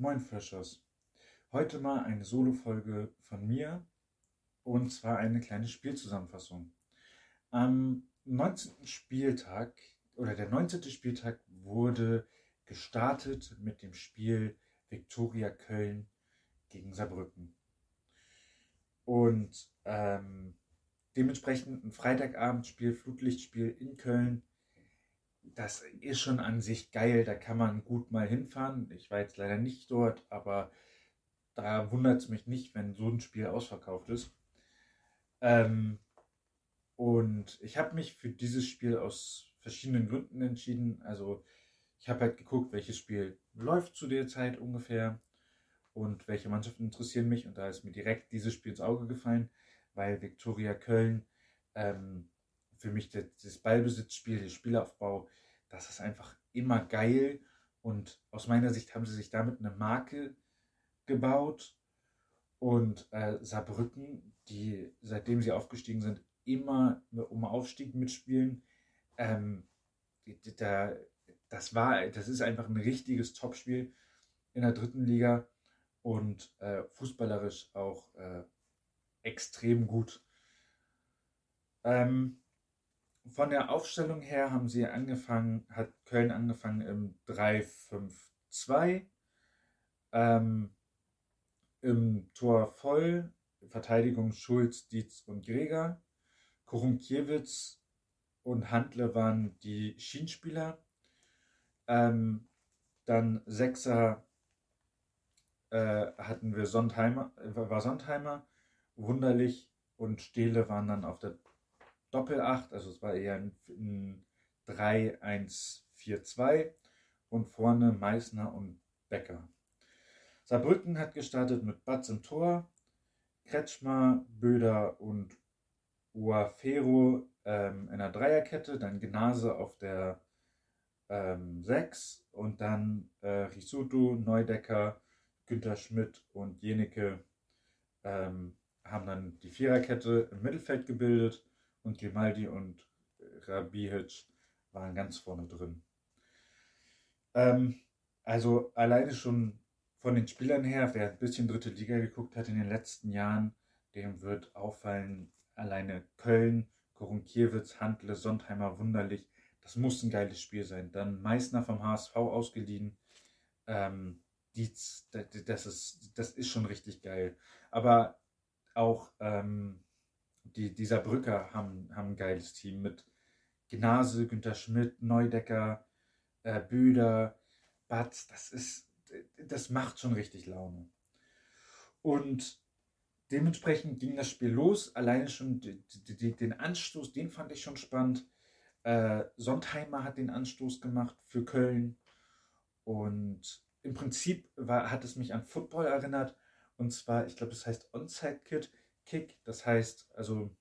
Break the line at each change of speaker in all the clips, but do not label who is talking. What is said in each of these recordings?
Moin Freshers. Heute mal eine Solo-Folge von mir und zwar eine kleine Spielzusammenfassung. Am 19. Spieltag oder der 19. Spieltag wurde gestartet mit dem Spiel Viktoria Köln gegen Saarbrücken. Und ähm, dementsprechend ein Freitagabendspiel, Flutlichtspiel in Köln das ist schon an sich geil, da kann man gut mal hinfahren. Ich war jetzt leider nicht dort, aber da wundert es mich nicht, wenn so ein Spiel ausverkauft ist. Ähm, und ich habe mich für dieses Spiel aus verschiedenen Gründen entschieden. Also ich habe halt geguckt, welches Spiel läuft zu der Zeit ungefähr und welche Mannschaften interessieren mich. Und da ist mir direkt dieses Spiel ins Auge gefallen, weil Viktoria Köln ähm, für mich das, das Ballbesitzspiel, der Spielaufbau, das ist einfach immer geil. Und aus meiner Sicht haben sie sich damit eine Marke gebaut. Und äh, Saarbrücken, die seitdem sie aufgestiegen sind, immer um Aufstieg mitspielen. Ähm, da, das war, das ist einfach ein richtiges Topspiel in der dritten Liga und äh, fußballerisch auch äh, extrem gut. Ähm, von der Aufstellung her haben sie angefangen, hat Köln angefangen im 3-5-2. Ähm, Im Tor voll, Verteidigung Schulz, Dietz und Greger. Korunkiewicz und Handle waren die Schienspieler. Ähm, dann Sechser äh, hatten wir Sondheimer, äh, war Sondheimer, Wunderlich und Stehle waren dann auf der Doppel-8, also es war eher ein, ein 3-1-4-2 und vorne Meißner und Becker. Saarbrücken hat gestartet mit Batz im Tor, Kretschmer, Böder und Uafero ähm, in der Dreierkette, dann Gnase auf der ähm, 6 und dann äh, Risuto, Neudecker, Günter Schmidt und Jenecke ähm, haben dann die Viererkette im Mittelfeld gebildet und Grimaldi und Rabihic waren ganz vorne drin. Ähm, also alleine schon von den Spielern her, wer ein bisschen dritte Liga geguckt hat in den letzten Jahren, dem wird auffallen, alleine Köln, Korunkiewicz, Handle, Sondheimer, Wunderlich, das muss ein geiles Spiel sein. Dann Meißner vom HSV ausgeliehen. Ähm, Dietz, das ist, das ist schon richtig geil. Aber auch ähm, die, dieser Brücker haben, haben ein geiles Team mit Gnase, Günter Schmidt, Neudecker, äh, Büder, Batz. Das ist, das macht schon richtig Laune. Und dementsprechend ging das Spiel los. Alleine schon die, die, den Anstoß, den fand ich schon spannend. Äh, Sondheimer hat den Anstoß gemacht für Köln. Und im Prinzip war, hat es mich an Football erinnert. Und zwar, ich glaube, es heißt Onside Kit. Kick. Das heißt, also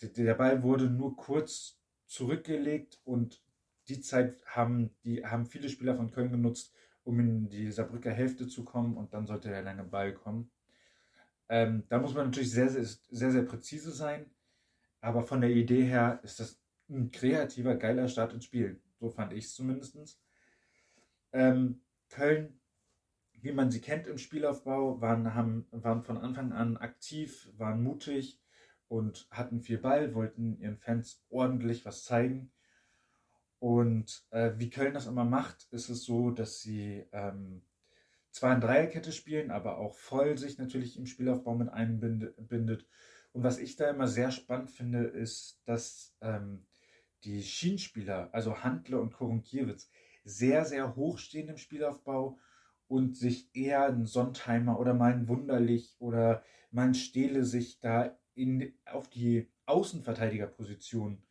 der Ball wurde nur kurz zurückgelegt und die Zeit haben, die, haben viele Spieler von Köln genutzt, um in die Saarbrücker Hälfte zu kommen und dann sollte der lange Ball kommen. Ähm, da muss man natürlich sehr, sehr, sehr, sehr präzise sein, aber von der Idee her ist das ein kreativer, geiler Start ins Spiel. So fand ich es zumindest. Ähm, Köln wie man sie kennt im Spielaufbau, waren, haben, waren von Anfang an aktiv, waren mutig und hatten viel Ball, wollten ihren Fans ordentlich was zeigen. Und äh, wie Köln das immer macht, ist es so, dass sie ähm, zwar in Dreierkette spielen, aber auch voll sich natürlich im Spielaufbau mit einbindet. Und was ich da immer sehr spannend finde, ist, dass ähm, die Schienspieler, also Handler und Korunkiewicz, sehr, sehr hoch stehen im Spielaufbau und sich eher ein Sondheimer oder mal ein Wunderlich oder mal ein Stehle sich da in, auf die Außenverteidigerposition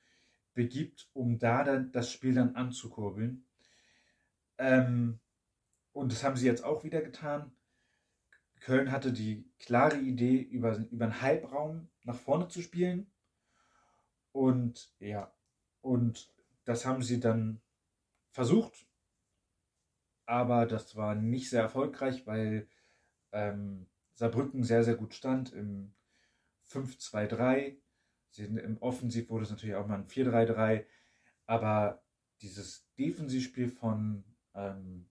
begibt, um da dann das Spiel dann anzukurbeln. Ähm, und das haben sie jetzt auch wieder getan. Köln hatte die klare Idee, über, über einen Halbraum nach vorne zu spielen. Und ja, und das haben sie dann versucht aber das war nicht sehr erfolgreich, weil ähm, Saarbrücken sehr, sehr gut stand im 5-2-3. Im Offensiv wurde es natürlich auch mal ein 4-3-3, aber dieses Defensivspiel von ähm,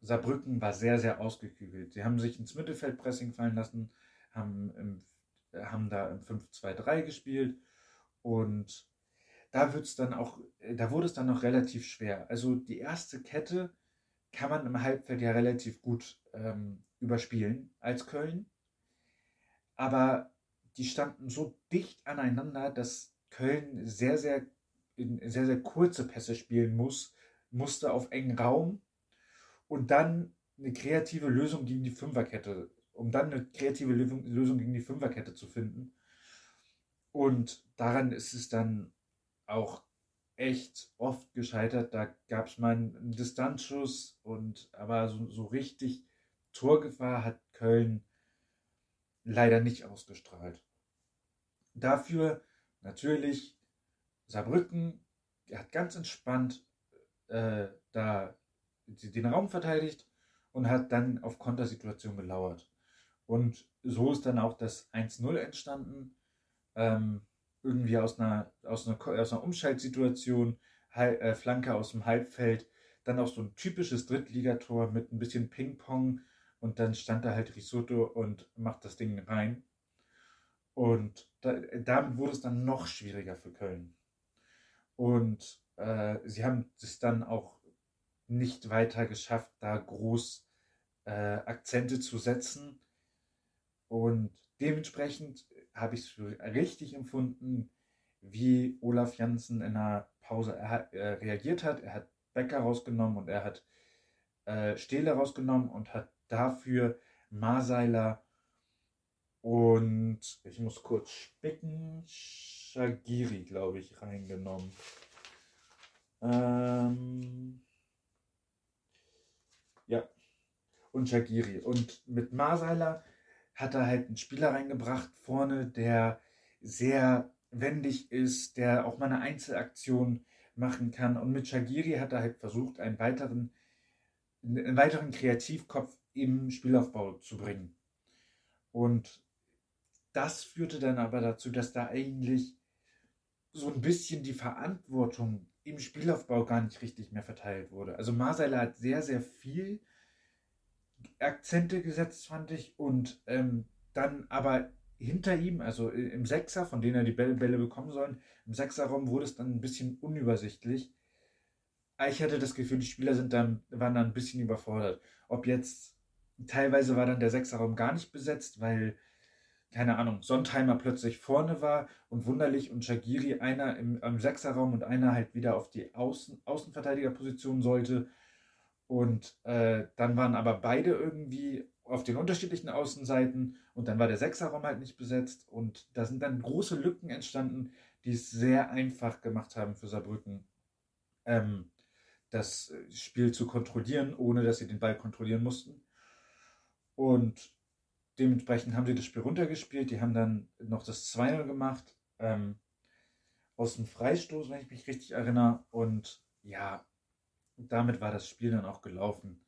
Saarbrücken war sehr, sehr ausgekügelt. Sie haben sich ins Mittelfeldpressing fallen lassen, haben, im, haben da im 5-2-3 gespielt und da wird's dann auch, da wurde es dann noch relativ schwer. Also die erste Kette kann man im Halbfeld ja relativ gut ähm, überspielen als Köln. Aber die standen so dicht aneinander, dass Köln sehr, sehr, sehr, sehr kurze Pässe spielen muss, musste auf engen Raum und dann eine kreative Lösung gegen die Fünferkette, um dann eine kreative Lösung gegen die Fünferkette zu finden. Und daran ist es dann auch echt oft gescheitert. Da gab es mal einen Distanzschuss und aber so, so richtig Torgefahr hat Köln leider nicht ausgestrahlt. Dafür natürlich Saarbrücken hat ganz entspannt äh, da den Raum verteidigt und hat dann auf Kontersituation gelauert. Und so ist dann auch das 1-0 entstanden. Ähm, irgendwie aus einer, aus einer, aus einer Umschaltsituation, Hal äh, Flanke aus dem Halbfeld, dann auch so ein typisches Drittligator mit ein bisschen Ping-Pong und dann stand da halt Risotto und macht das Ding rein. Und da, damit wurde es dann noch schwieriger für Köln. Und äh, sie haben es dann auch nicht weiter geschafft, da groß äh, Akzente zu setzen. Und dementsprechend habe ich es richtig empfunden, wie Olaf Janssen in der Pause äh, reagiert hat. Er hat Becker rausgenommen und er hat äh, Stehle rausgenommen und hat dafür Marseiler und ich muss kurz spicken, Shagiri, glaube ich, reingenommen. Ähm, ja, und Shagiri. Und mit Marseiler hat er halt einen Spieler reingebracht vorne, der sehr wendig ist, der auch mal eine Einzelaktion machen kann. Und mit Shagiri hat er halt versucht, einen weiteren, einen weiteren Kreativkopf im Spielaufbau zu bringen. Und das führte dann aber dazu, dass da eigentlich so ein bisschen die Verantwortung im Spielaufbau gar nicht richtig mehr verteilt wurde. Also Marseiler hat sehr, sehr viel Akzente gesetzt, fand ich. Und ähm, dann aber hinter ihm, also im Sechser, von denen er die Bälle, Bälle bekommen sollen, im Sechserraum wurde es dann ein bisschen unübersichtlich. Ich hatte das Gefühl, die Spieler sind dann, waren dann ein bisschen überfordert. Ob jetzt, teilweise war dann der Sechserraum gar nicht besetzt, weil, keine Ahnung, Sontheimer plötzlich vorne war und wunderlich und Shagiri einer im, im Sechserraum und einer halt wieder auf die Außen, Außenverteidigerposition sollte und äh, dann waren aber beide irgendwie auf den unterschiedlichen Außenseiten und dann war der Sechserraum halt nicht besetzt und da sind dann große Lücken entstanden, die es sehr einfach gemacht haben für Saarbrücken, ähm, das Spiel zu kontrollieren, ohne dass sie den Ball kontrollieren mussten. Und dementsprechend haben sie das Spiel runtergespielt. Die haben dann noch das 2-0 gemacht, ähm, aus dem Freistoß, wenn ich mich richtig erinnere. Und ja, damit war das Spiel dann auch gelaufen.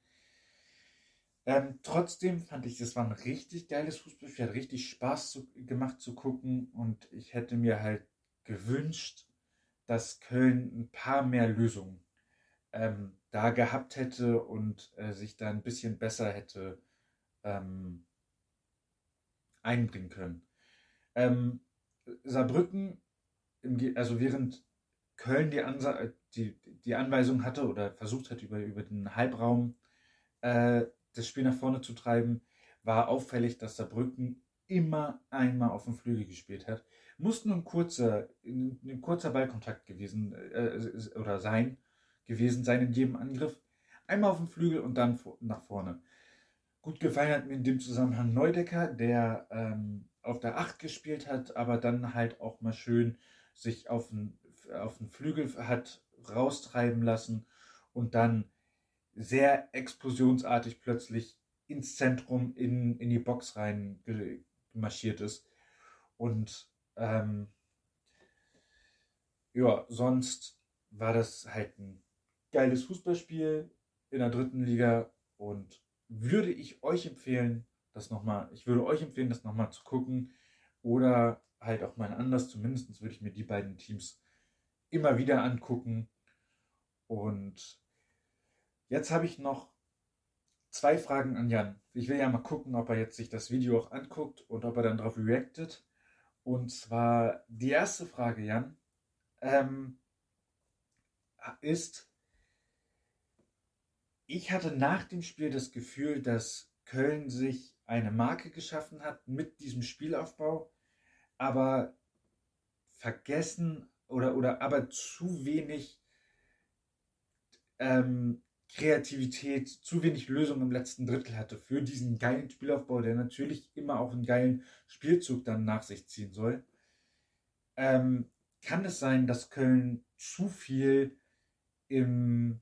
Ähm, trotzdem fand ich, das war ein richtig geiles Fußballspiel, hat richtig Spaß zu, gemacht zu gucken und ich hätte mir halt gewünscht, dass Köln ein paar mehr Lösungen ähm, da gehabt hätte und äh, sich da ein bisschen besser hätte ähm, einbringen können. Ähm, Saarbrücken, also während Köln die, Ansa die, die Anweisung hatte oder versucht hat, über, über den Halbraum äh, das Spiel nach vorne zu treiben, war auffällig, dass Saarbrücken immer einmal auf dem Flügel gespielt hat. Muss nur ein kurzer, ein, kurzer Ballkontakt gewesen äh, oder sein, gewesen sein in jedem Angriff. Einmal auf dem Flügel und dann nach vorne. Gut gefallen hat mir in dem Zusammenhang Neudecker, der ähm, auf der 8 gespielt hat, aber dann halt auch mal schön sich auf den auf den Flügel hat raustreiben lassen und dann sehr explosionsartig plötzlich ins Zentrum in, in die Box rein marschiert ist. Und ähm, ja, sonst war das halt ein geiles Fußballspiel in der dritten Liga und würde ich euch empfehlen, das nochmal, ich würde euch empfehlen, das nochmal zu gucken oder halt auch mal anders, zumindest würde ich mir die beiden Teams immer wieder angucken. Und jetzt habe ich noch zwei Fragen an Jan. Ich will ja mal gucken, ob er jetzt sich das Video auch anguckt und ob er dann darauf reactet. Und zwar die erste Frage, Jan, ähm, ist, ich hatte nach dem Spiel das Gefühl, dass Köln sich eine Marke geschaffen hat mit diesem Spielaufbau, aber vergessen oder, oder aber zu wenig ähm, Kreativität, zu wenig Lösung im letzten Drittel hatte für diesen geilen Spielaufbau, der natürlich immer auch einen geilen Spielzug dann nach sich ziehen soll. Ähm, kann es sein, dass Köln zu viel im,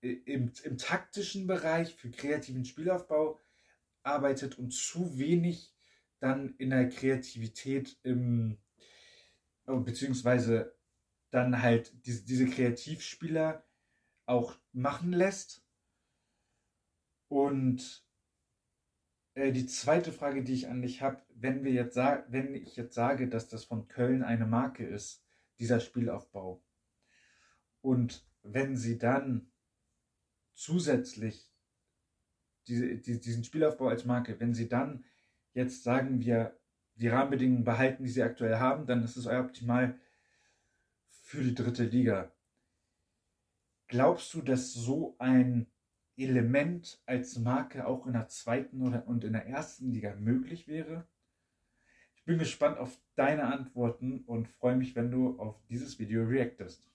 im, im taktischen Bereich für kreativen Spielaufbau arbeitet und zu wenig dann in der Kreativität im, beziehungsweise dann halt diese, diese Kreativspieler auch machen lässt. Und äh, die zweite Frage, die ich an dich habe, wenn wenn ich jetzt sage, dass das von Köln eine Marke ist, dieser Spielaufbau, und wenn sie dann zusätzlich diese, die, diesen Spielaufbau als Marke, wenn sie dann jetzt sagen wir, die Rahmenbedingungen behalten, die sie aktuell haben, dann ist es euer optimal für die dritte Liga. Glaubst du, dass so ein Element als Marke auch in der zweiten oder, und in der ersten Liga möglich wäre? Ich bin gespannt auf deine Antworten und freue mich, wenn du auf dieses Video reactest.